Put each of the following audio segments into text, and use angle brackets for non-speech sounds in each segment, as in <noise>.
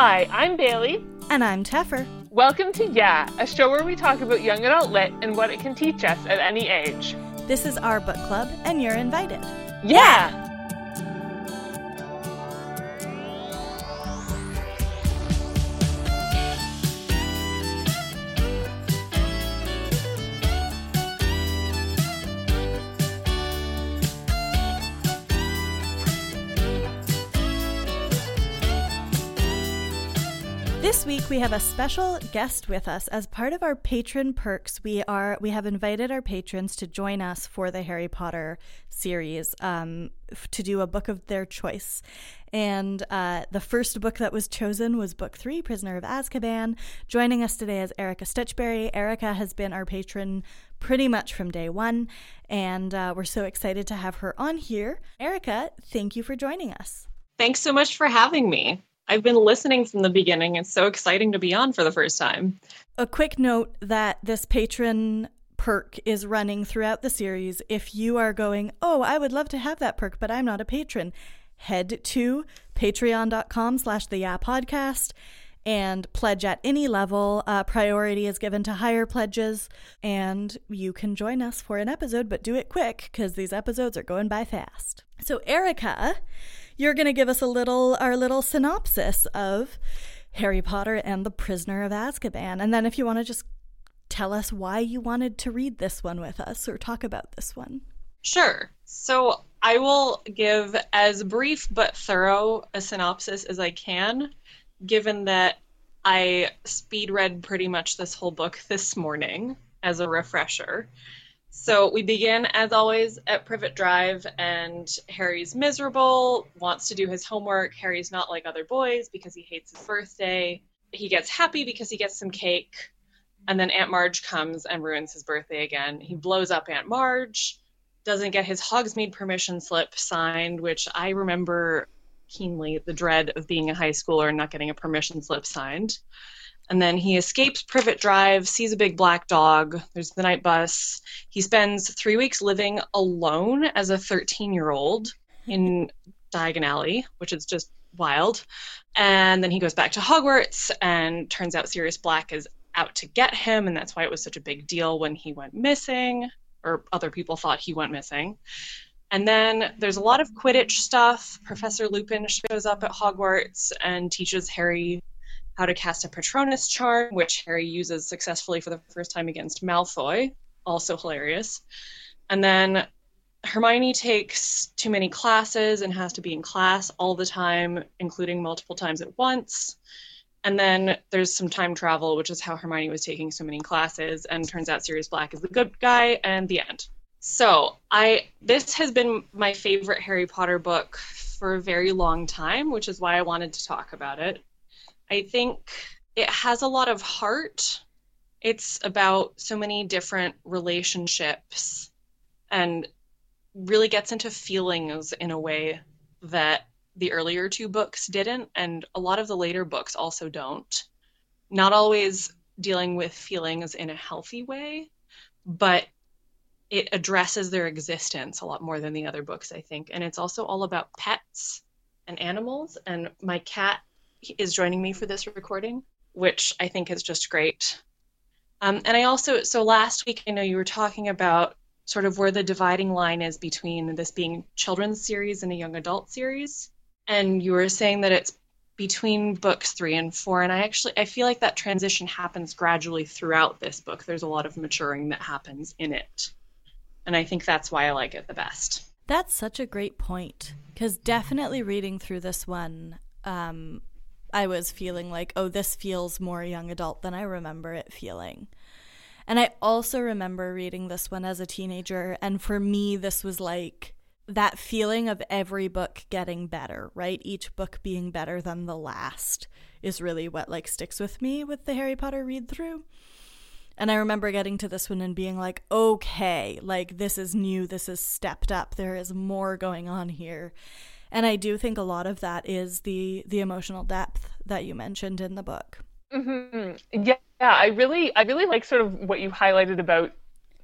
Hi, I'm Bailey. And I'm Teffer. Welcome to Yeah, a show where we talk about young adult lit and what it can teach us at any age. This is our book club, and you're invited. Yeah! We have a special guest with us. As part of our patron perks, we are we have invited our patrons to join us for the Harry Potter series um, to do a book of their choice. And uh, the first book that was chosen was book three, Prisoner of Azkaban. Joining us today is Erica Stitchberry. Erica has been our patron pretty much from day one, and uh, we're so excited to have her on here. Erica, thank you for joining us. Thanks so much for having me. I've been listening from the beginning. It's so exciting to be on for the first time. A quick note that this patron perk is running throughout the series. If you are going, oh, I would love to have that perk, but I'm not a patron, head to patreon.com slash the podcast and pledge at any level. Uh, priority is given to higher pledges, and you can join us for an episode, but do it quick because these episodes are going by fast. So, Erica you're going to give us a little our little synopsis of Harry Potter and the Prisoner of Azkaban. And then if you want to just tell us why you wanted to read this one with us or talk about this one. Sure. So I will give as brief but thorough a synopsis as I can, given that I speed read pretty much this whole book this morning as a refresher. So we begin, as always, at Privet Drive, and Harry's miserable, wants to do his homework. Harry's not like other boys because he hates his birthday. He gets happy because he gets some cake, and then Aunt Marge comes and ruins his birthday again. He blows up Aunt Marge, doesn't get his Hogsmeade permission slip signed, which I remember keenly the dread of being a high schooler and not getting a permission slip signed. And then he escapes Privet Drive, sees a big black dog. There's the Knight Bus. He spends three weeks living alone as a 13 year old in Diagon Alley, which is just wild. And then he goes back to Hogwarts, and turns out Sirius Black is out to get him, and that's why it was such a big deal when he went missing, or other people thought he went missing. And then there's a lot of Quidditch stuff. Professor Lupin shows up at Hogwarts and teaches Harry how to cast a Patronus charm, which Harry uses successfully for the first time against Malfoy. Also hilarious. And then Hermione takes too many classes and has to be in class all the time, including multiple times at once. And then there's some time travel, which is how Hermione was taking so many classes, and turns out Sirius Black is the good guy, and the end. So I this has been my favorite Harry Potter book for a very long time, which is why I wanted to talk about it. I think it has a lot of heart. It's about so many different relationships and really gets into feelings in a way that the earlier two books didn't, and a lot of the later books also don't. Not always dealing with feelings in a healthy way, but it addresses their existence a lot more than the other books, I think. And it's also all about pets and animals. And my cat is joining me for this recording, which I think is just great. Um, and I also, so last week, I know you were talking about sort of where the dividing line is between this being children's series and a young adult series. And you were saying that it's between books three and four. And I actually, I feel like that transition happens gradually throughout this book. There's a lot of maturing that happens in it. And I think that's why I like it the best. That's such a great point. Because definitely reading through this one, um, I was feeling like, oh, this feels more young adult than I remember it feeling. And I also remember reading this one as a teenager. And for me, this was like that feeling of every book getting better, right? Each book being better than the last is really what like sticks with me with the Harry Potter read through. And I remember getting to this one and being like, okay, like this is new, this is stepped up, there is more going on here and I do think a lot of that is the the emotional depth that you mentioned in the book. Mm-hmm. Yeah, yeah, I really, I really like sort of what you highlighted about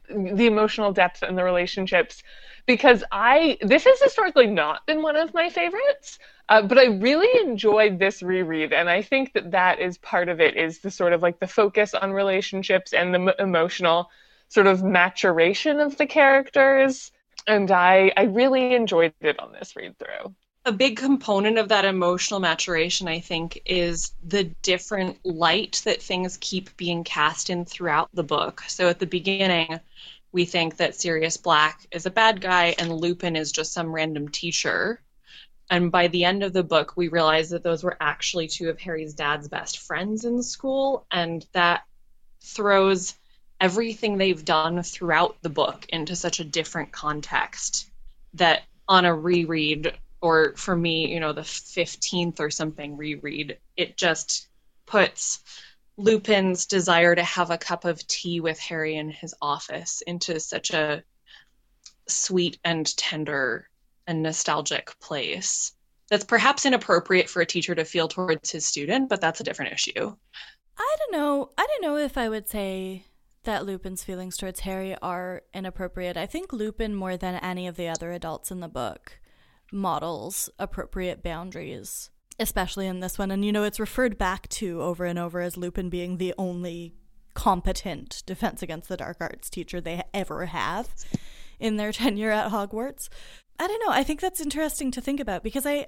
the emotional depth and the relationships because I this has historically not been one of my favorites, uh, but I really enjoyed this reread, and I think that that is part of it is the sort of like the focus on relationships and the m- emotional sort of maturation of the characters, and I I really enjoyed it on this read through. A big component of that emotional maturation, I think, is the different light that things keep being cast in throughout the book. So at the beginning, we think that Sirius Black is a bad guy and Lupin is just some random teacher. And by the end of the book, we realize that those were actually two of Harry's dad's best friends in school, and that throws everything they've done throughout the book into such a different context that on a reread, or for me, you know, the 15th or something reread, it just puts Lupin's desire to have a cup of tea with Harry in his office into such a sweet and tender and nostalgic place. That's perhaps inappropriate for a teacher to feel towards his student, but that's a different issue. I don't know. I don't know if I would say that Lupin's feelings towards Harry are inappropriate. I think Lupin, more than any of the other adults in the book, models appropriate boundaries especially in this one. And you know, it's referred back to over and over as Lupin being the only competent Defense Against the Dark Arts teacher they ever have in their <laughs> tenure at Hogwarts. I don't know. I think that's interesting to think about because I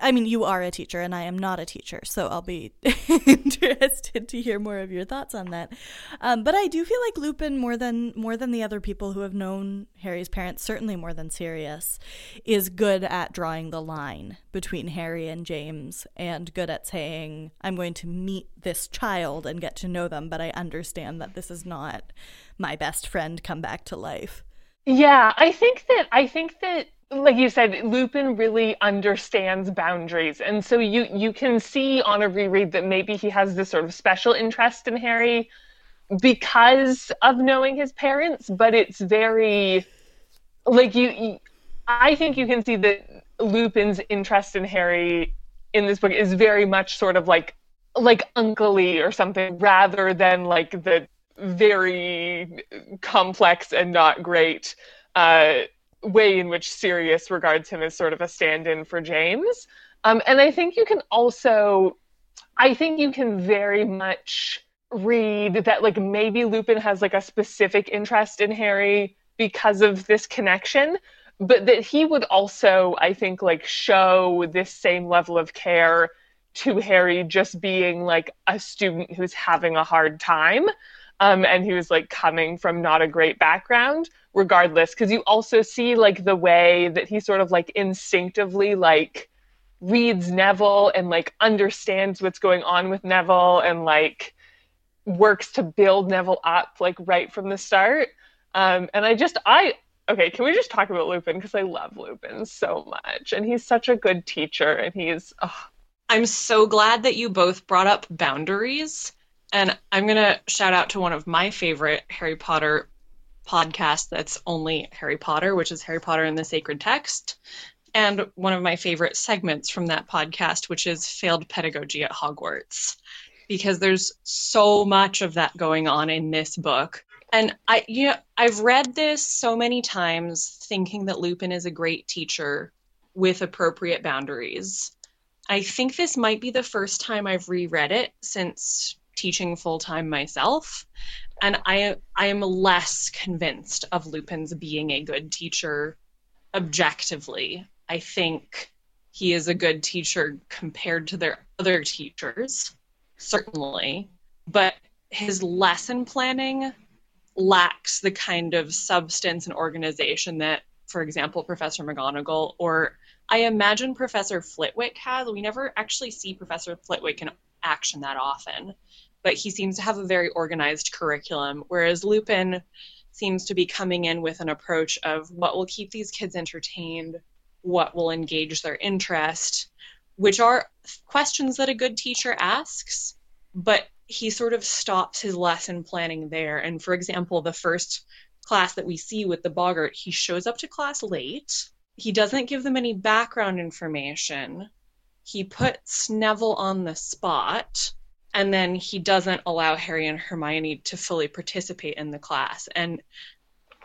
I mean, you are a teacher and I am not a teacher, so I'll be <laughs> interested to hear more of your thoughts on that. Um, but I do feel like Lupin, more than more than the other people who have known Harry's parents, certainly more than Sirius, is good at drawing the line between Harry and James, and good at saying, "I'm going to meet this child and get to know them, but I understand that this is not my best friend come back to life." Yeah, I think that I think that like you said, Lupin really understands boundaries, and so you you can see on a reread that maybe he has this sort of special interest in Harry because of knowing his parents, but it's very like you, you I think you can see that Lupin's interest in Harry in this book is very much sort of like like unclely or something rather than like the very complex and not great uh, way in which Sirius regards him as sort of a stand-in for James. Um, and I think you can also, I think you can very much read that like maybe Lupin has like a specific interest in Harry because of this connection, but that he would also, I think, like show this same level of care to Harry just being like a student who's having a hard time. Um, and he was like coming from not a great background regardless because you also see like the way that he sort of like instinctively like reads Neville and like understands what's going on with Neville and like works to build Neville up like right from the start. Um, and I just I okay, can we just talk about Lupin because I love Lupin so much and he's such a good teacher and he's oh. I'm so glad that you both brought up boundaries and I'm going to shout out to one of my favorite Harry Potter podcast that's only Harry Potter, which is Harry Potter and the Sacred Text, and one of my favorite segments from that podcast, which is Failed Pedagogy at Hogwarts, because there's so much of that going on in this book. And I, you know, I've read this so many times, thinking that Lupin is a great teacher with appropriate boundaries. I think this might be the first time I've reread it since teaching full time myself and I I am less convinced of Lupin's being a good teacher objectively. I think he is a good teacher compared to their other teachers, certainly, but his lesson planning lacks the kind of substance and organization that, for example, Professor McGonagall or I imagine Professor Flitwick has. We never actually see Professor Flitwick in action that often but he seems to have a very organized curriculum, whereas Lupin seems to be coming in with an approach of what will keep these kids entertained, what will engage their interest, which are questions that a good teacher asks, but he sort of stops his lesson planning there. And for example, the first class that we see with the Boggart, he shows up to class late. He doesn't give them any background information. He puts Neville on the spot and then he doesn't allow Harry and Hermione to fully participate in the class. And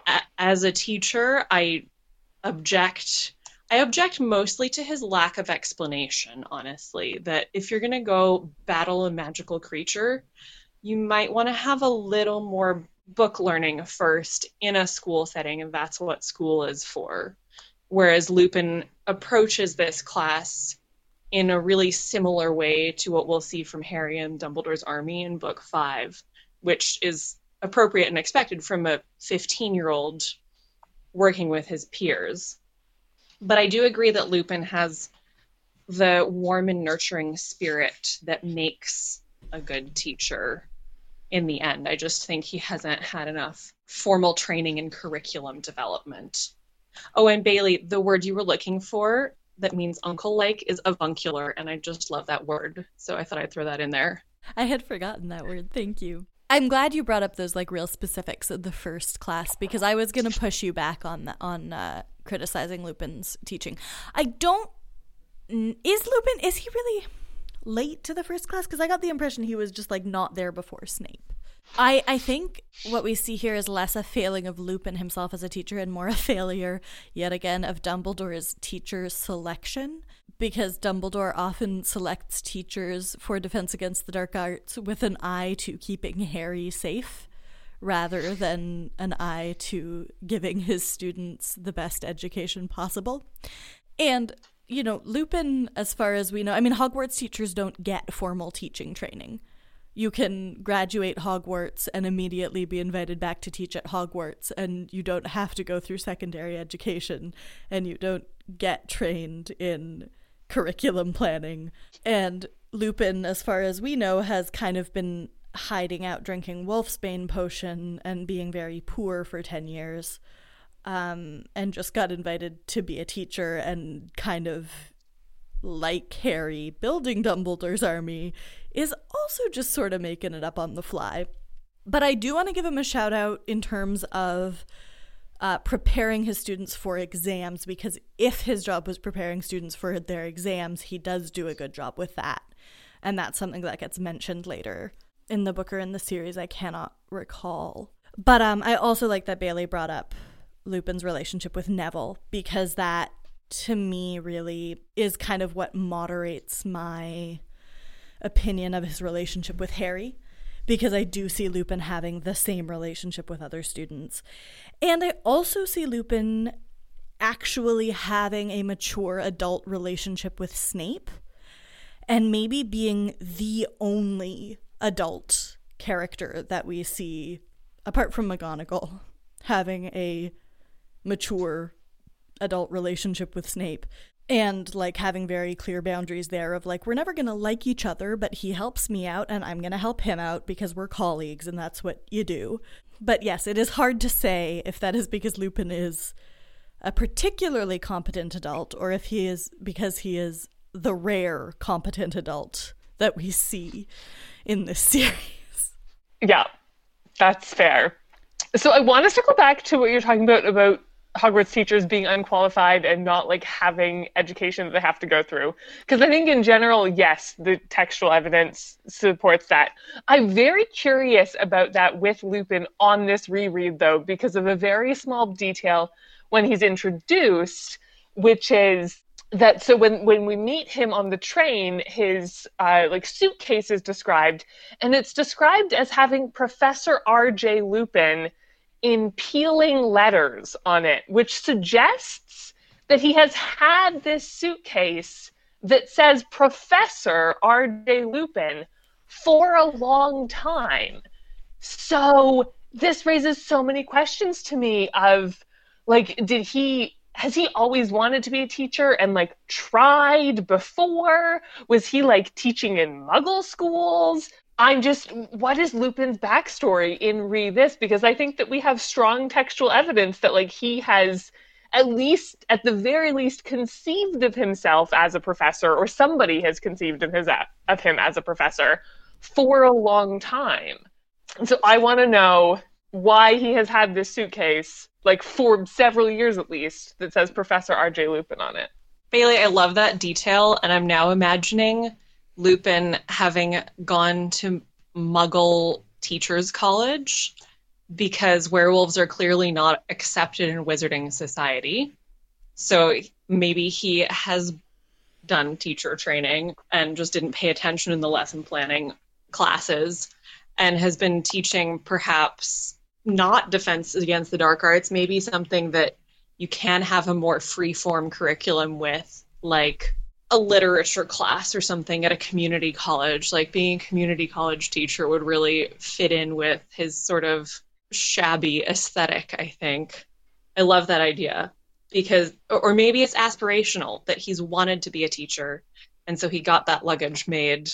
a- as a teacher, I object. I object mostly to his lack of explanation, honestly. That if you're going to go battle a magical creature, you might want to have a little more book learning first in a school setting, and that's what school is for. Whereas Lupin approaches this class in a really similar way to what we'll see from Harry and Dumbledore's army in book five, which is appropriate and expected from a 15 year old working with his peers. But I do agree that Lupin has the warm and nurturing spirit that makes a good teacher in the end. I just think he hasn't had enough formal training and curriculum development. Oh, and Bailey, the word you were looking for that means uncle like is avuncular, and I just love that word. So I thought I'd throw that in there. I had forgotten that word. Thank you. I'm glad you brought up those like real specifics of the first class because I was going to push you back on the, on uh, criticizing Lupin's teaching. I don't is Lupin is he really late to the first class because I got the impression he was just like not there before Snape. I, I think what we see here is less a failing of Lupin himself as a teacher and more a failure, yet again, of Dumbledore's teacher selection. Because Dumbledore often selects teachers for Defense Against the Dark Arts with an eye to keeping Harry safe rather than an eye to giving his students the best education possible. And, you know, Lupin, as far as we know, I mean, Hogwarts teachers don't get formal teaching training you can graduate Hogwarts and immediately be invited back to teach at Hogwarts, and you don't have to go through secondary education, and you don't get trained in curriculum planning. And Lupin, as far as we know, has kind of been hiding out drinking Wolfsbane potion and being very poor for 10 years. Um, and just got invited to be a teacher and kind of like Harry building Dumbledore's army is also just sort of making it up on the fly. But I do want to give him a shout out in terms of uh, preparing his students for exams because if his job was preparing students for their exams, he does do a good job with that. And that's something that gets mentioned later in the book or in the series. I cannot recall. But um, I also like that Bailey brought up Lupin's relationship with Neville because that to me really is kind of what moderates my opinion of his relationship with Harry because I do see Lupin having the same relationship with other students. And I also see Lupin actually having a mature adult relationship with Snape and maybe being the only adult character that we see apart from McGonagall having a mature adult relationship with Snape and like having very clear boundaries there of like we're never going to like each other but he helps me out and i'm going to help him out because we're colleagues and that's what you do. But yes it is hard to say if that is because lupin is a particularly competent adult or if he is because he is the rare competent adult that we see in this <laughs> series. Yeah that's fair. So i want to circle back to what you're talking about about Hogwarts teachers being unqualified and not like having education that they have to go through. Because I think in general, yes, the textual evidence supports that. I'm very curious about that with Lupin on this reread though, because of a very small detail when he's introduced, which is that so when when we meet him on the train his uh, like suitcase is described and it's described as having professor rj lupin in peeling letters on it, which suggests that he has had this suitcase that says Professor R.J. Lupin for a long time. So this raises so many questions to me of like did he has he always wanted to be a teacher and like tried before was he like teaching in muggle schools I'm just, what is Lupin's backstory in Read This? Because I think that we have strong textual evidence that, like, he has at least, at the very least, conceived of himself as a professor, or somebody has conceived of his of him as a professor for a long time. So I want to know why he has had this suitcase, like for several years at least, that says Professor R.J. Lupin on it. Bailey, I love that detail, and I'm now imagining Lupin having gone to Muggle Teachers College because werewolves are clearly not accepted in wizarding society. So maybe he has done teacher training and just didn't pay attention in the lesson planning classes and has been teaching perhaps not defense against the dark arts, maybe something that you can have a more free form curriculum with, like a literature class or something at a community college. Like being a community college teacher would really fit in with his sort of shabby aesthetic, I think. I love that idea because, or maybe it's aspirational that he's wanted to be a teacher. And so he got that luggage made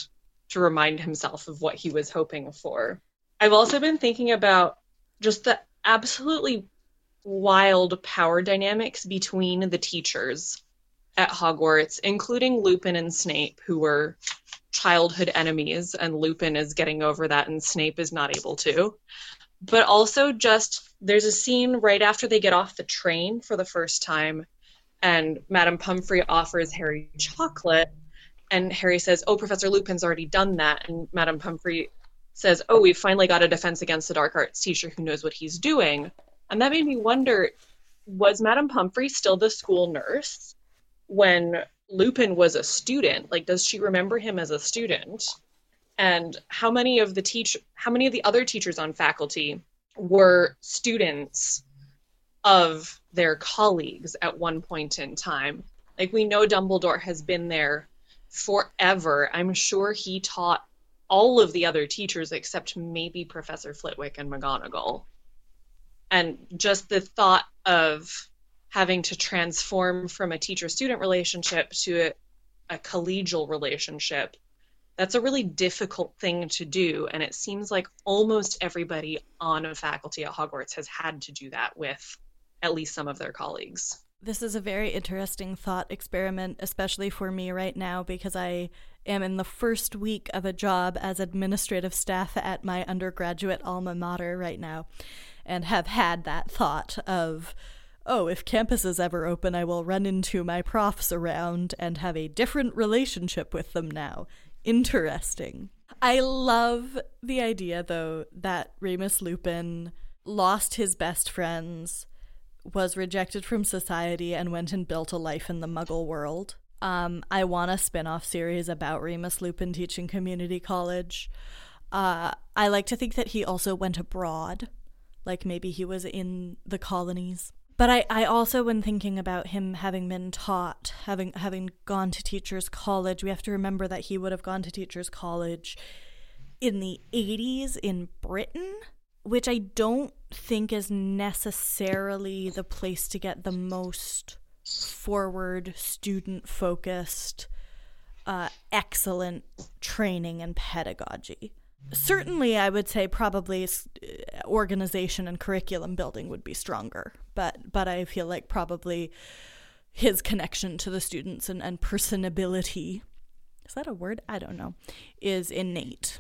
to remind himself of what he was hoping for. I've also been thinking about just the absolutely wild power dynamics between the teachers at Hogwarts, including Lupin and Snape, who were childhood enemies, and Lupin is getting over that, and Snape is not able to. But also, just there's a scene right after they get off the train for the first time, and Madame Pomfrey offers Harry chocolate, and Harry says, "Oh, Professor Lupin's already done that," and Madame Pomfrey says, "Oh, we've finally got a defense against the dark arts teacher who knows what he's doing." And that made me wonder, was Madame Pomfrey still the school nurse when Lupin was a student? Like, does she remember him as a student? And how many of the teach how many of the other teachers on faculty were students of their colleagues at one point in time? Like we know Dumbledore has been there forever. I'm sure he taught all of the other teachers except maybe Professor Flitwick and McGonagall. And just the thought of having to transform from a teacher student relationship to a, a, collegial relationship, that's a really difficult thing to do. And it seems like almost everybody on a faculty at Hogwarts has had to do that with at least some of their colleagues. This is a very interesting thought experiment, especially for me right now, because I am in the first week of a job as administrative staff at my undergraduate alma mater right now, and have had that thought of, oh, if campus is ever open, I will run into my profs around and have a different relationship with them now. Interesting. I love the idea, though, that Remus Lupin lost his best friends was rejected from society and went and built a life in the muggle world. Um, I want a spin off series about Remus Lupin teaching community college. Uh, I like to think that he also went abroad, like maybe he was in the colonies. But I, I also, when thinking about him having been taught, having having gone to teachers' college, we have to remember that he would have gone to teachers' college in the 80s in Britain which I don't think is necessarily the place to get the most forward, student focused, uh, excellent training and pedagogy. Certainly, I would say probably organization and curriculum building would be stronger, but but I feel like probably his connection to the students and, and personability is that a word? I don't know, is innate.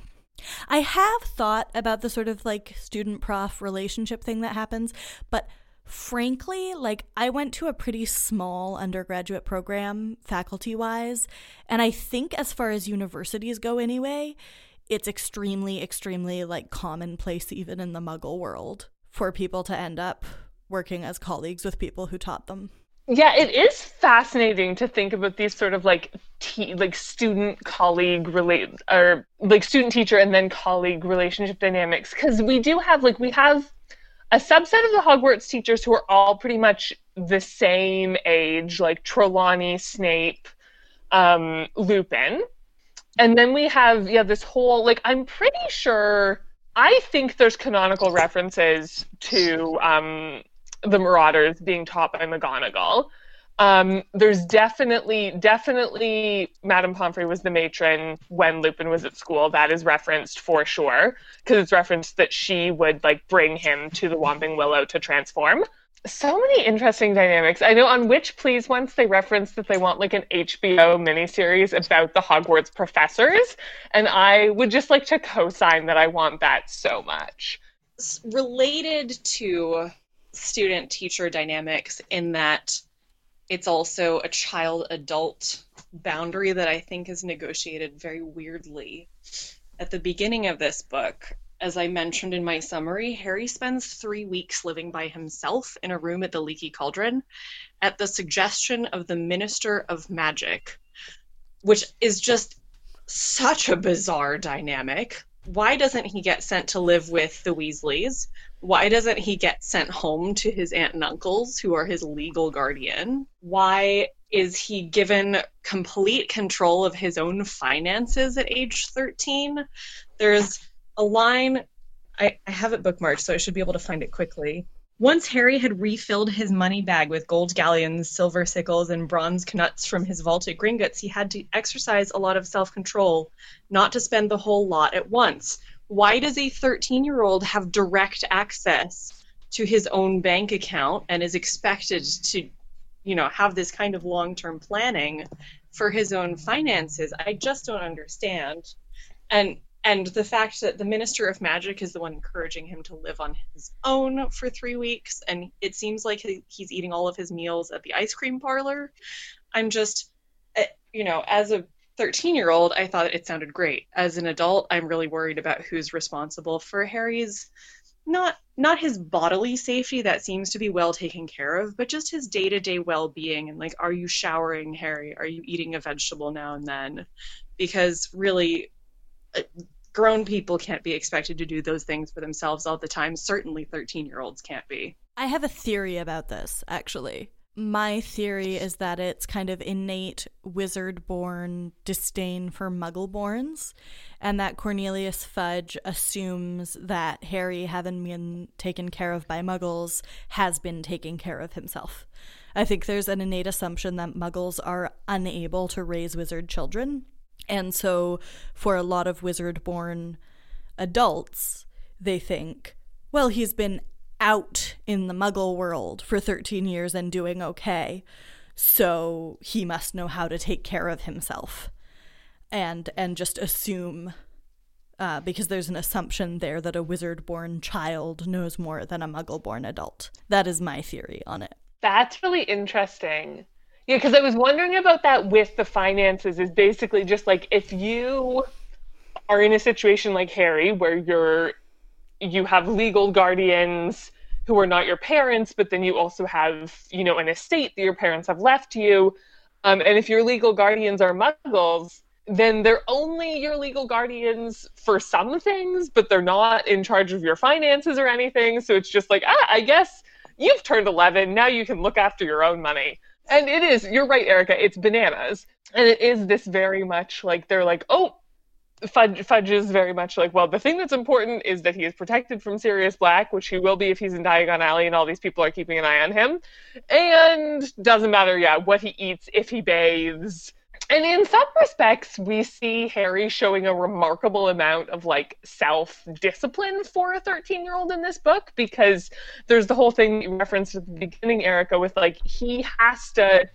I have thought about the sort of like student prof relationship thing that happens, but frankly, like I went to a pretty small undergraduate program faculty wise, and I think as far as universities go anyway, it's extremely, extremely like commonplace even in the muggle world for people to end up working as colleagues with people who taught them. Yeah, it is fascinating to think about these sort of like te- like student colleague relate or like student teacher and then colleague relationship dynamics because we do have like we have a subset of the Hogwarts teachers who are all pretty much the same age, like Trelawney, Snape, um, Lupin, and then we have yeah this whole like I'm pretty sure I think there's canonical references to um, the Marauders being taught by McGonagall. Um, there's definitely, definitely, Madame Pomfrey was the matron when Lupin was at school. That is referenced for sure, because it's referenced that she would like bring him to the Whomping Willow to transform. So many interesting dynamics. I know on Witch Please once they referenced that they want like an HBO miniseries about the Hogwarts professors, and I would just like to co-sign that I want that so much. Related to student teacher dynamics in that it's also a child adult boundary that I think is negotiated very weirdly. At the beginning of this book, as I mentioned in my summary, Harry spends three weeks living by himself in a room at the Leaky Cauldron at the suggestion of the Minister of Magic, which is just such a bizarre dynamic. Why doesn't he get sent to live with the Weasleys? Why doesn't he get sent home to his aunt and uncles, who are his legal guardian? Why is he given complete control of his own finances at age 13? There's a line, I, I have it bookmarked, so I should be able to find it quickly. Once Harry had refilled his money bag with gold galleons, silver sickles, and bronze knuts from his vault at Gringotts, he had to exercise a lot of self control, not to spend the whole lot at once. Why does a 13 year old have direct access to his own bank account and is expected to, you know, have this kind of long term planning for his own finances? I just don't understand. And and the fact that the minister of magic is the one encouraging him to live on his own for three weeks and it seems like he's eating all of his meals at the ice cream parlor i'm just eh, you know as a 13 year old i thought it sounded great as an adult i'm really worried about who's responsible for harry's not not his bodily safety that seems to be well taken care of but just his day-to-day well-being and like are you showering harry are you eating a vegetable now and then because really uh, grown people can't be expected to do those things for themselves all the time. Certainly 13 year olds can't be. I have a theory about this, actually. My theory is that it's kind of innate wizard born disdain for muggle borns, and that Cornelius Fudge assumes that Harry, having been taken care of by muggles, has been taking care of himself. I think there's an innate assumption that muggles are unable to raise wizard children, and so, for a lot of wizard born adults, they think, well, he's been out in the muggle world for 13 years and doing okay, so he must know how to take care of himself. And, and just assume uh, because there's an assumption there that a wizard born child knows more than a muggle born adult. That is my theory on it. That's really interesting. Yeah, because I was wondering about that with the finances. Is basically just like if you are in a situation like Harry, where you're you have legal guardians who are not your parents, but then you also have you know an estate that your parents have left you, um, and if your legal guardians are Muggles, then they're only your legal guardians for some things, but they're not in charge of your finances or anything. So it's just like, ah, I guess you've turned 11. Now you can look after your own money and it is you're right erica it's bananas and it is this very much like they're like oh fudge fudge is very much like well the thing that's important is that he is protected from sirius black which he will be if he's in diagon alley and all these people are keeping an eye on him and doesn't matter yeah what he eats if he bathes and in some respects, we see Harry showing a remarkable amount of like self discipline for a 13 year old in this book because there's the whole thing you referenced at the beginning, Erica, with like he has to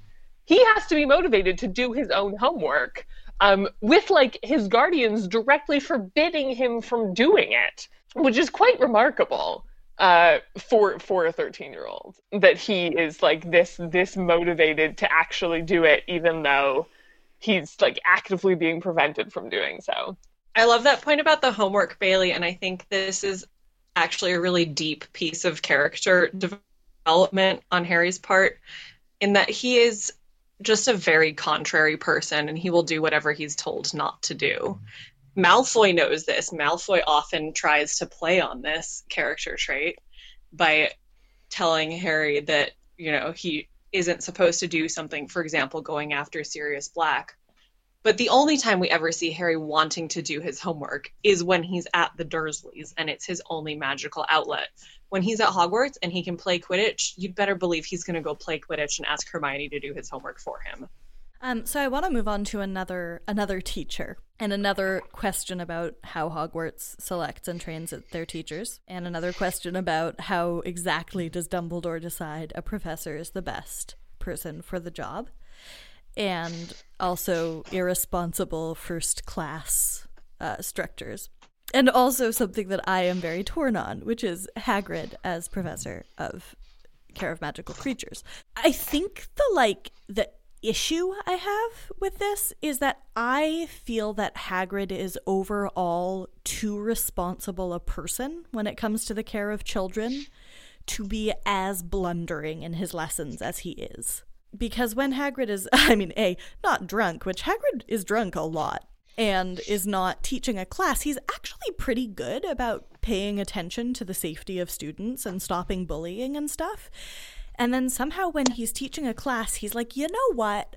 he has to be motivated to do his own homework. Um, with like his guardians directly forbidding him from doing it, which is quite remarkable uh, for for a 13 year old that he is like this this motivated to actually do it, even though he's like actively being prevented from doing so. I love that point about the homework, Bailey, and I think this is actually a really deep piece of character development on Harry's part in that he is just a very contrary person and he will do whatever he's told not to do. Malfoy knows this. Malfoy often tries to play on this character trait by telling Harry that, you know, he isn't supposed to do something, for example, going after Sirius Black. But the only time we ever see Harry wanting to do his homework is when he's at the Dursleys and it's his only magical outlet. When he's at Hogwarts and he can play Quidditch, you'd better believe he's going to go play Quidditch and ask Hermione to do his homework for him. Um, so I want to move on to another another teacher and another question about how Hogwarts selects and trains their teachers, and another question about how exactly does Dumbledore decide a professor is the best person for the job, and also irresponsible first class uh, structures. And also something that I am very torn on, which is Hagrid as professor of care of magical creatures. I think the like the issue I have with this is that I feel that Hagrid is overall too responsible a person when it comes to the care of children to be as blundering in his lessons as he is. Because when Hagrid is, <laughs> I mean, A, not drunk, which Hagrid is drunk a lot, and is not teaching a class, he's actually pretty good about paying attention to the safety of students and stopping bullying and stuff. And then somehow when he's teaching a class, he's like, you know what?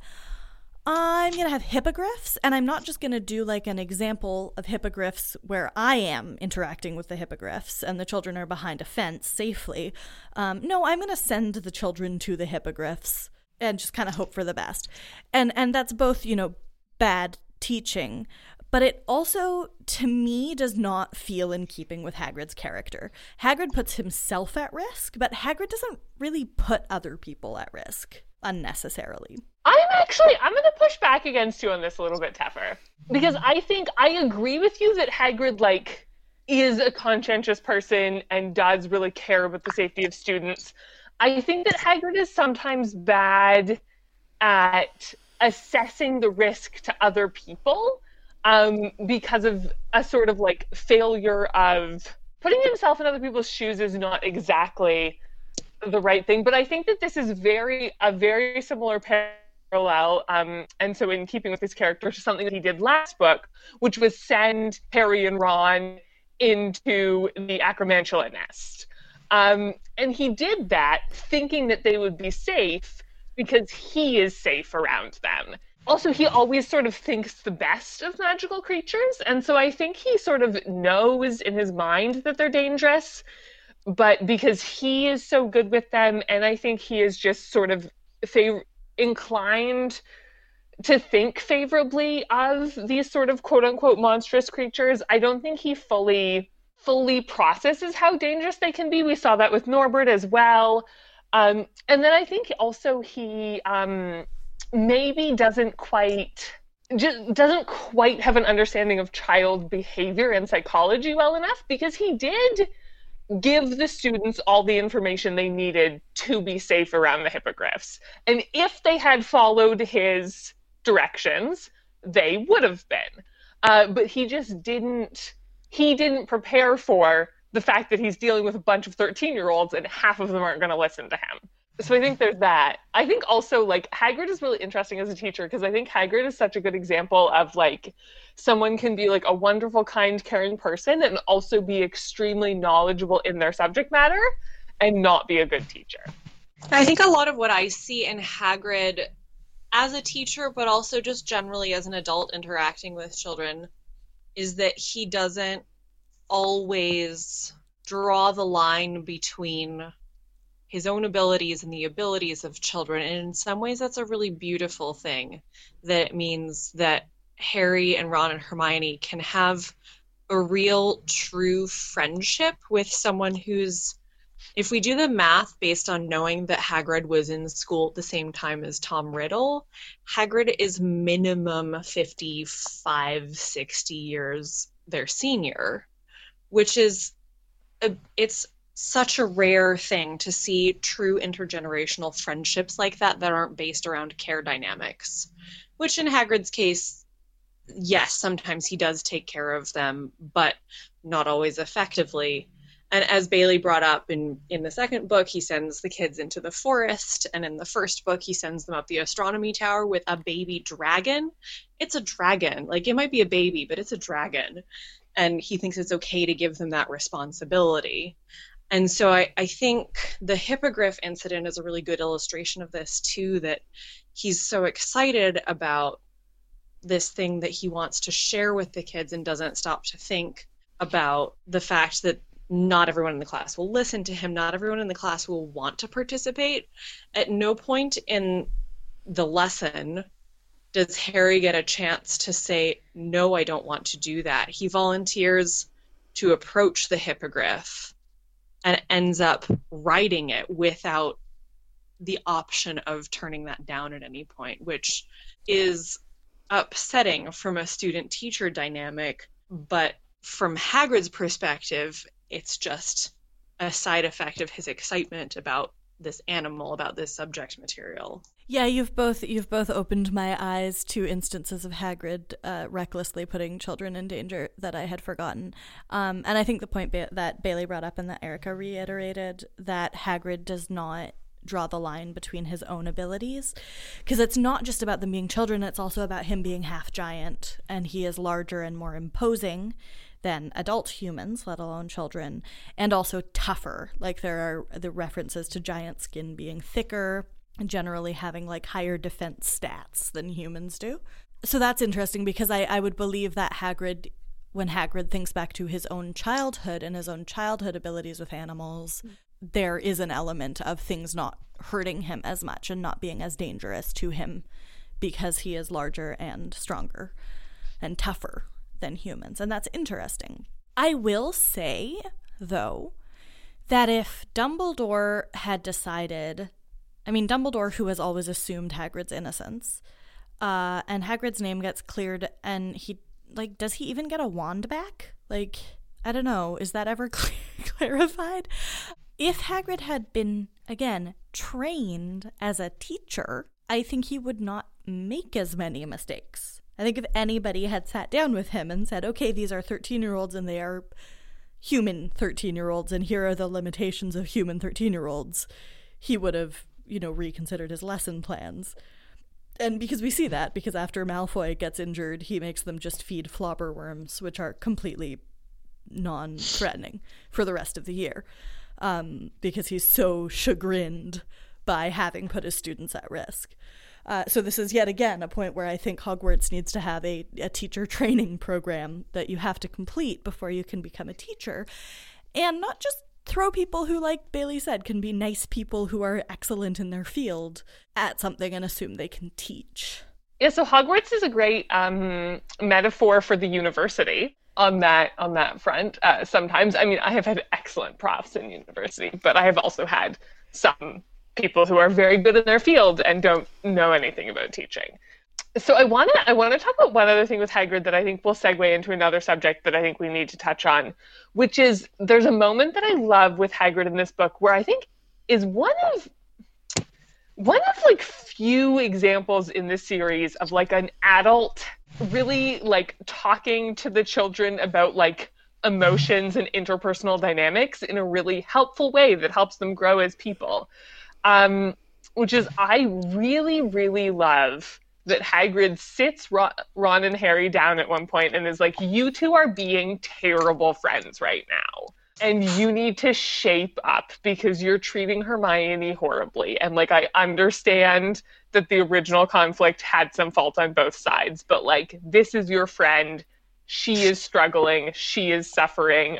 I'm going to have hippogriffs, and I'm not just going to do like an example of hippogriffs where I am interacting with the hippogriffs and the children are behind a fence safely. Um, no, I'm going to send the children to the hippogriffs and just kind of hope for the best. And and that's both, you know, bad teaching, but it also, to me, does not feel in keeping with Hagrid's character. Hagrid puts himself at risk, but Hagrid doesn't really put other people at risk unnecessarily. I'm actually I'm going to push back against you on this a little bit, Teffer, because mm-hmm. I think I agree with you that Hagrid like is a conscientious person and does really care about the safety of students. I think that Hagrid is sometimes bad at assessing the risk to other people um, because of a sort of like failure of putting himself in other people's shoes is not exactly the right thing. But I think that this is very a very similar parallel. Um, and so, in keeping with his character, to something that he did last book, which was send Harry and Ron into the Acromantula nest. Um, and he did that thinking that they would be safe because he is safe around them. Also he always sort of thinks the best of magical creatures and so i think he sort of knows in his mind that they're dangerous but because he is so good with them and i think he is just sort of fav- inclined to think favorably of these sort of quote unquote monstrous creatures i don't think he fully fully processes how dangerous they can be we saw that with norbert as well um, and then i think also he um, maybe doesn't quite just doesn't quite have an understanding of child behavior and psychology well enough because he did give the students all the information they needed to be safe around the hippogriffs. And if they had followed his directions, they would have been. Uh, but he just didn't. He didn't prepare for the fact that he's dealing with a bunch of 13 year olds and half of them aren't going to listen to him so I think there's that. I think also like Hagrid is really interesting as a teacher because I think Hagrid is such a good example of like someone can be like a wonderful, kind, caring person and also be extremely knowledgeable in their subject matter and not be a good teacher. I think a lot of what I see in Hagrid as a teacher, but also just generally as an adult interacting with children, is that he doesn't always draw the line between his own abilities and the abilities of children. And in some ways, that's a really beautiful thing. That it means that Harry and Ron and Hermione can have a real, true friendship with someone who's. If we do the math based on knowing that Hagrid was in school at the same time as Tom Riddle, Hagrid is minimum 55, 60 years their senior, which is a, it's such a rare thing to see true intergenerational friendships like that that aren't based around care dynamics. Which in Hagrid's case, yes, sometimes he does take care of them, but not always effectively. And as Bailey brought up in, in the second book, he sends the kids into the forest. And in the first book, he sends them up the astronomy tower with a baby dragon. It's a dragon. Like, it might be a baby, but it's a dragon. And he thinks it's okay to give them that responsibility. And so I, I think the hippogriff incident is a really good illustration of this too, that he's so excited about this thing that he wants to share with the kids and doesn't stop to think about the fact that not everyone in the class will listen to him, not everyone in the class will want to participate. At no point in the lesson does Harry get a chance to say, No, I don't want to do that. He volunteers to approach the hippogriff and ends up writing it without the option of turning that down at any point, which is upsetting from a student teacher dynamic. But from Hagrid's perspective, it's just a side effect of his excitement about this animal, about this subject material. Yeah, you've both you've both opened my eyes to instances of Hagrid uh, recklessly putting children in danger that I had forgotten. Um, and I think the point ba- that Bailey brought up and that Erica reiterated that Hagrid does not draw the line between his own abilities because it's not just about them being children it's also about him being half giant and he is larger and more imposing than adult humans let alone children and also tougher like there are the references to giant skin being thicker generally having like higher defense stats than humans do. So that's interesting because I, I would believe that Hagrid, when Hagrid thinks back to his own childhood and his own childhood abilities with animals, there is an element of things not hurting him as much and not being as dangerous to him because he is larger and stronger and tougher than humans. And that's interesting. I will say, though, that if Dumbledore had decided I mean, Dumbledore, who has always assumed Hagrid's innocence, uh, and Hagrid's name gets cleared, and he, like, does he even get a wand back? Like, I don't know. Is that ever <laughs> clarified? If Hagrid had been, again, trained as a teacher, I think he would not make as many mistakes. I think if anybody had sat down with him and said, okay, these are 13 year olds and they are human 13 year olds, and here are the limitations of human 13 year olds, he would have you know, reconsidered his lesson plans. And because we see that, because after Malfoy gets injured, he makes them just feed flobberworms, which are completely non threatening for the rest of the year. Um, because he's so chagrined by having put his students at risk. Uh, so this is yet again a point where I think Hogwarts needs to have a, a teacher <laughs> training program that you have to complete before you can become a teacher. And not just throw people who, like Bailey said, can be nice people who are excellent in their field at something and assume they can teach. Yeah, so Hogwarts is a great um, metaphor for the university on that on that front. Uh, sometimes, I mean, I have had excellent profs in university, but I have also had some people who are very good in their field and don't know anything about teaching so I want to I want to talk about one other thing with Hagrid that I think will segue into another subject that I think we need to touch on, which is there's a moment that I love with Hagrid in this book where I think is one of one of like few examples in this series of like an adult really like talking to the children about like emotions and interpersonal dynamics in a really helpful way that helps them grow as people. Um, which is I really really love that Hagrid sits Ron and Harry down at one point and is like, "You two are being terrible friends right now." And you need to shape up because you're treating Hermione horribly. And like, I understand that the original conflict had some fault on both sides, but like, this is your friend. She is struggling. She is suffering.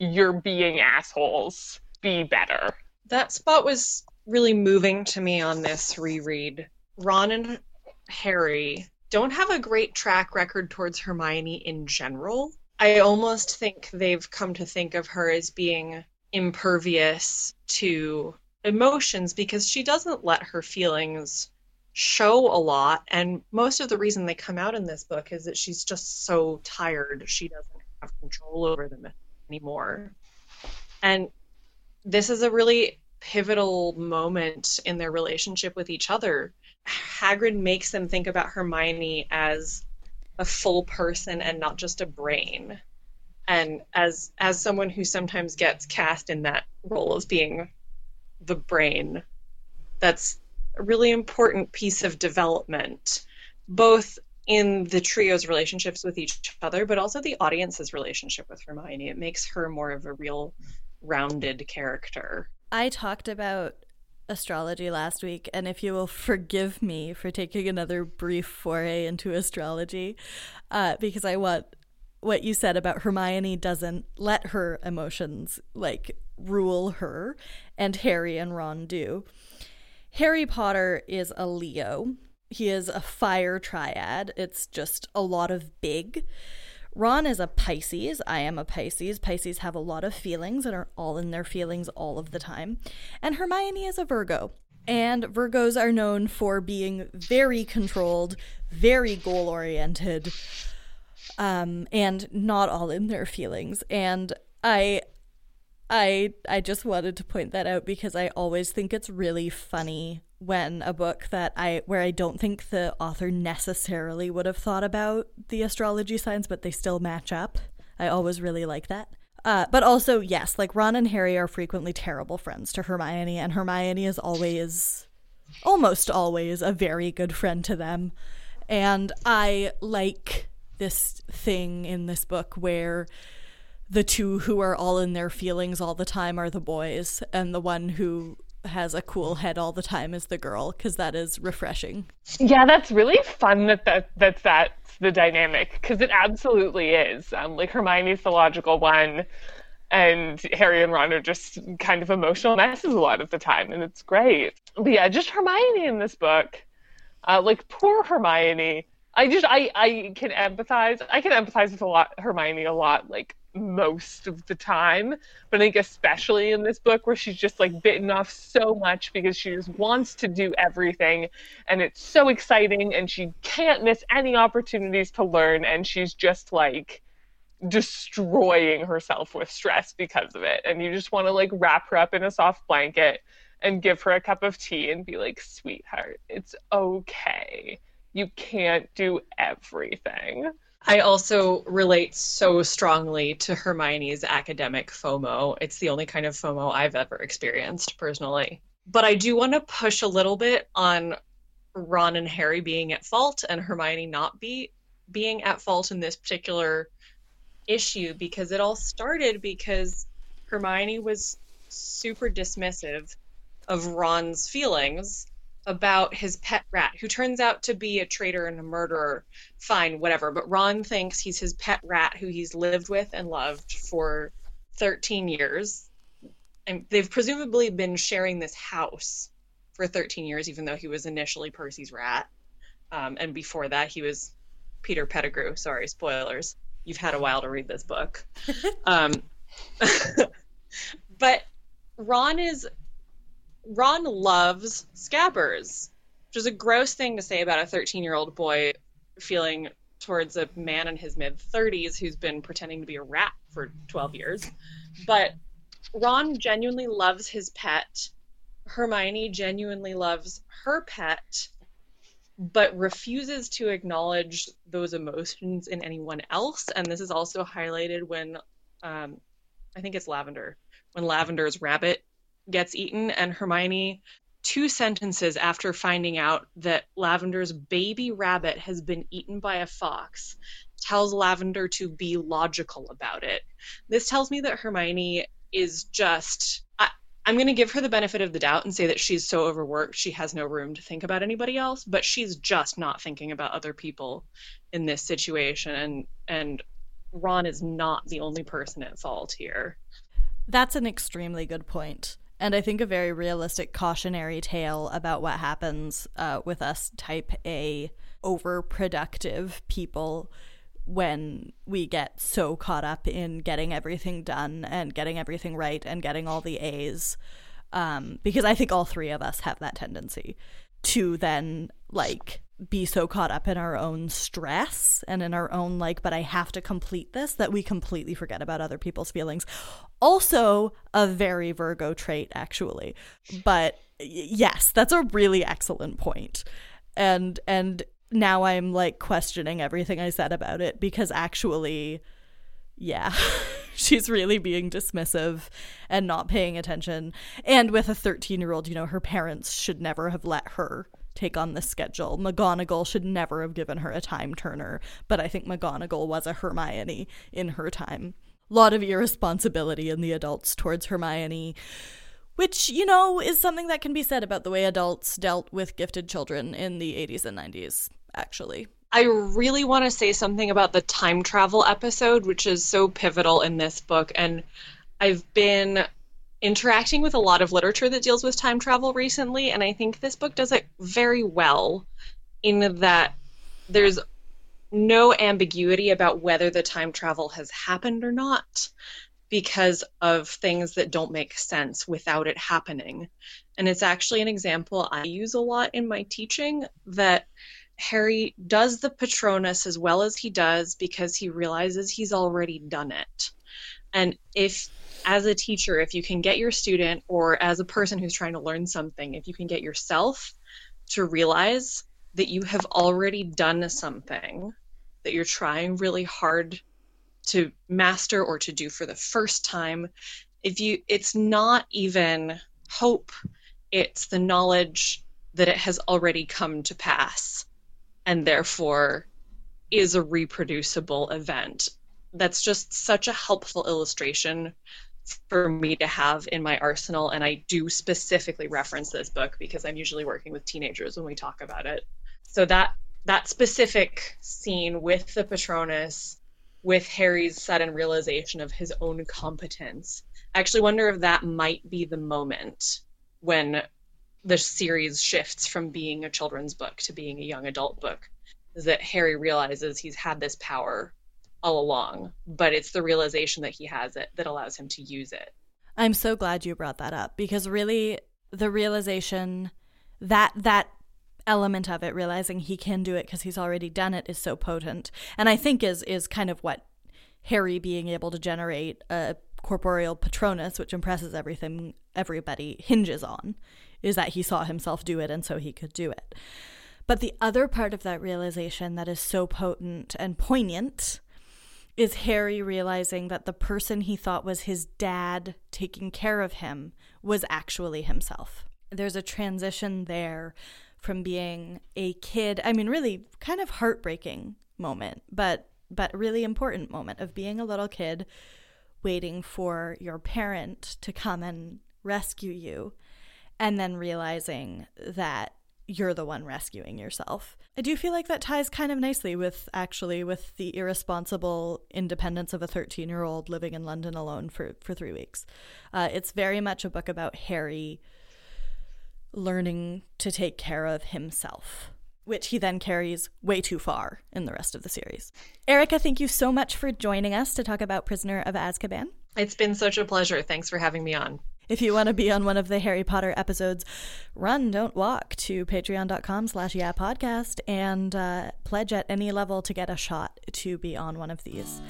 You're being assholes. Be better. That spot was really moving to me on this reread. Ron and Harry don't have a great track record towards Hermione in general. I almost think they've come to think of her as being impervious to emotions because she doesn't let her feelings show a lot and most of the reason they come out in this book is that she's just so tired she doesn't have control over them anymore and this is a really pivotal moment in their relationship with each other Hagrid makes them think about Hermione as a full person and not just a brain. And as as someone who sometimes gets cast in that role of being the brain, that's a really important piece of development, both in the trio's relationships with each other, but also the audience's relationship with Hermione. It makes her more of a real rounded character. I talked about astrology last week, and if you will forgive me for taking another brief foray into astrology, uh, because I want what you said about Hermione doesn't let her emotions like rule her, and Harry and Ron do. Harry Potter is a Leo. He is a fire triad. It's just a lot of big. Ron is a Pisces. I am a Pisces. Pisces have a lot of feelings and are all in their feelings all of the time. And Hermione is a Virgo. And Virgos are known for being very controlled, very goal oriented, um, and not all in their feelings. And I I I just wanted to point that out because I always think it's really funny when a book that I where I don't think the author necessarily would have thought about the astrology signs, but they still match up. I always really like that. Uh, but also, yes, like Ron and Harry are frequently terrible friends to Hermione, and Hermione is always, almost always, a very good friend to them. And I like this thing in this book where the two who are all in their feelings all the time are the boys, and the one who has a cool head all the time is the girl, because that is refreshing. Yeah, that's really fun that, that that's that the dynamic because it absolutely is. Um, like Hermione's the logical one, and Harry and Ron are just kind of emotional messes a lot of the time, and it's great. But yeah, just Hermione in this book, uh, like poor Hermione. I just I I can empathize. I can empathize with a lot Hermione a lot. Like most of the time. But I think especially in this book where she's just like bitten off so much because she just wants to do everything and it's so exciting and she can't miss any opportunities to learn and she's just like destroying herself with stress because of it. And you just want to like wrap her up in a soft blanket and give her a cup of tea and be like, sweetheart, it's okay. You can't do everything. I also relate so strongly to Hermione's academic FOMO. It's the only kind of FOMO I've ever experienced personally. But I do want to push a little bit on Ron and Harry being at fault and Hermione not be being at fault in this particular issue because it all started because Hermione was super dismissive of Ron's feelings about his pet rat, who turns out to be a traitor and a murderer. Fine, whatever. But Ron thinks he's his pet rat, who he's lived with and loved for 13 years. And they've presumably been sharing this house for 13 years, even though he was initially Percy's rat. Um, and before that, he was Peter Pettigrew. Sorry, spoilers. You've had a while to read this book. <laughs> um, <laughs> but Ron is Ron loves scabbers, which is a gross thing to say about a 13 year old boy feeling towards a man in his mid 30s who's been pretending to be a rat for 12 years. But Ron genuinely loves his pet. Hermione genuinely loves her pet, but refuses to acknowledge those emotions in anyone else. And this is also highlighted when um, I think it's Lavender, when Lavender's rabbit gets eaten, and Hermione, two sentences after finding out that Lavender's baby rabbit has been eaten by a fox, tells Lavender to be logical about it. This tells me that Hermione is just. I, I'm going to give her the benefit of the doubt and say that she's so overworked she has no room to think about anybody else, but she's just not thinking about other people in this situation and and Ron is not the only person at fault here. That's an extremely good point and I think a very realistic cautionary tale about what happens uh, with us type A overproductive people when we get so caught up in getting everything done and getting everything right and getting all the A's. Um, because I think all three of us have that tendency to then like be so caught up in our own stress and in our own like but i have to complete this that we completely forget about other people's feelings. Also a very virgo trait actually. But yes that's a really excellent point. And and now i'm like questioning everything i said about it because actually yeah <laughs> she's really being dismissive and not paying attention. And with a 13 year old you know her parents should never have let her take on the schedule. McGonagall should never have given her a time turner, but I think McGonagall was a Hermione in her time. Lot of irresponsibility in the adults towards Hermione, which, you know, is something that can be said about the way adults dealt with gifted children in the 80s and 90s, actually. I really want to say something about the time travel episode, which is so pivotal in this book. And I've been interacting with a lot of literature that deals with time travel recently, and I think this book does it very well in that there's no ambiguity about whether the time travel has happened or not because of things that don't make sense without it happening. And it's actually an example I use a lot in my teaching that Harry does the Patronus as well as he does because he realizes he's already done it. And if, as a teacher, if you can get your student or as a person who's trying to learn something, if you can get yourself to realize that you have already done something that you're trying really hard to master or to do for the first time, if you, it's not even hope, it's the knowledge that it has already come to pass and therefore is a reproducible event. That's just such a helpful illustration for me to have in my arsenal. And I do specifically reference this book because I'm usually working with teenagers when we talk about it. So that that specific scene with the Patronus, with Harry's sudden realization of his own competence, I actually wonder if that might be the moment when the series shifts from being a children's book to being a young adult book is that Harry realizes he's had this power all along, but it's the realization that he has it that allows him to use it. I'm so glad you brought that up because really the realization that that element of it realizing he can do it because he's already done it is so potent and I think is is kind of what Harry being able to generate a corporeal patronus which impresses everything everybody hinges on is that he saw himself do it and so he could do it. But the other part of that realization that is so potent and poignant is Harry realizing that the person he thought was his dad taking care of him was actually himself. There's a transition there from being a kid, I mean really kind of heartbreaking moment, but but really important moment of being a little kid waiting for your parent to come and rescue you and then realizing that you're the one rescuing yourself. I do feel like that ties kind of nicely with actually with the irresponsible independence of a 13 year old living in London alone for, for three weeks. Uh, it's very much a book about Harry learning to take care of himself, which he then carries way too far in the rest of the series. Erica, thank you so much for joining us to talk about Prisoner of Azkaban. It's been such a pleasure. Thanks for having me on. If you want to be on one of the Harry Potter episodes, run, don't walk to patreon.com slash yeah podcast and uh, pledge at any level to get a shot to be on one of these.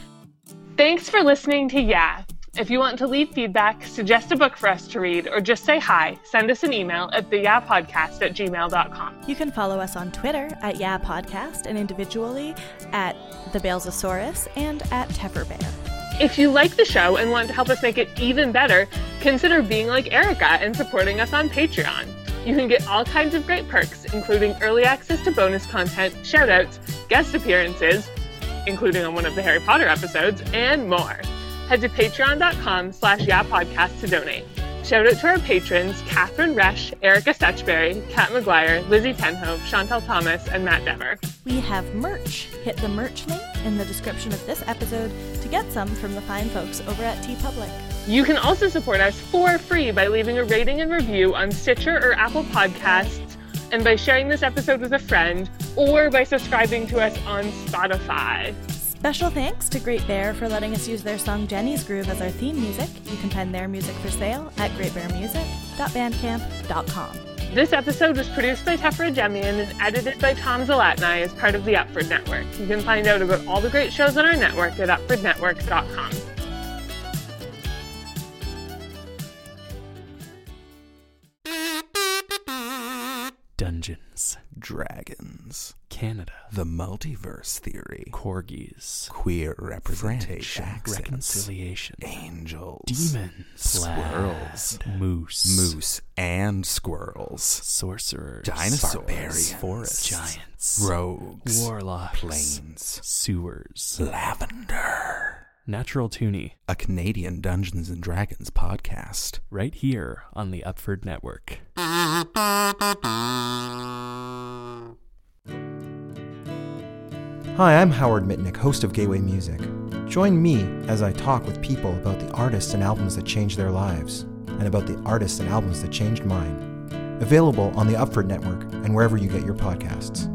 Thanks for listening to Yeah. If you want to leave feedback, suggest a book for us to read, or just say hi, send us an email at theyapodcast at gmail.com. You can follow us on Twitter at Yeah Podcast and individually at The Balesosaurus and at Tefferbear. If you like the show and want to help us make it even better, consider being like Erica and supporting us on Patreon. You can get all kinds of great perks, including early access to bonus content, shoutouts, guest appearances, including on one of the Harry Potter episodes, and more. Head to patreon.com slash yapodcast to donate. Shout out to our patrons, Catherine Resch, Erica Setchberry, Kat McGuire, Lizzie Tenhope, Chantal Thomas, and Matt Dever. We have merch. Hit the merch link in the description of this episode to get some from the fine folks over at TeePublic. You can also support us for free by leaving a rating and review on Stitcher or Apple Podcasts, and by sharing this episode with a friend, or by subscribing to us on Spotify. Special thanks to Great Bear for letting us use their song Jenny's Groove as our theme music. You can find their music for sale at greatbearmusic.bandcamp.com. This episode was produced by Tefra Jemian and edited by Tom Zalatni as part of the Upford Network. You can find out about all the great shows on our network at upfordnetwork.com. Dungeons, Dragons. Canada, The multiverse theory. corgis, Queer representation. French, reconciliation, Angels. demons, Squirrels. moose, Moose and squirrels. sorcerers, Dinosaurs. barbarians, Forests. giants, Rogues. warlocks, Plains. sewers, Lavender. Natural toonie, A Canadian Dungeons and Dragons podcast. right here on the Upford Network. Hi, I'm Howard Mitnick, host of Gateway Music. Join me as I talk with people about the artists and albums that changed their lives, and about the artists and albums that changed mine. Available on the Upford Network and wherever you get your podcasts.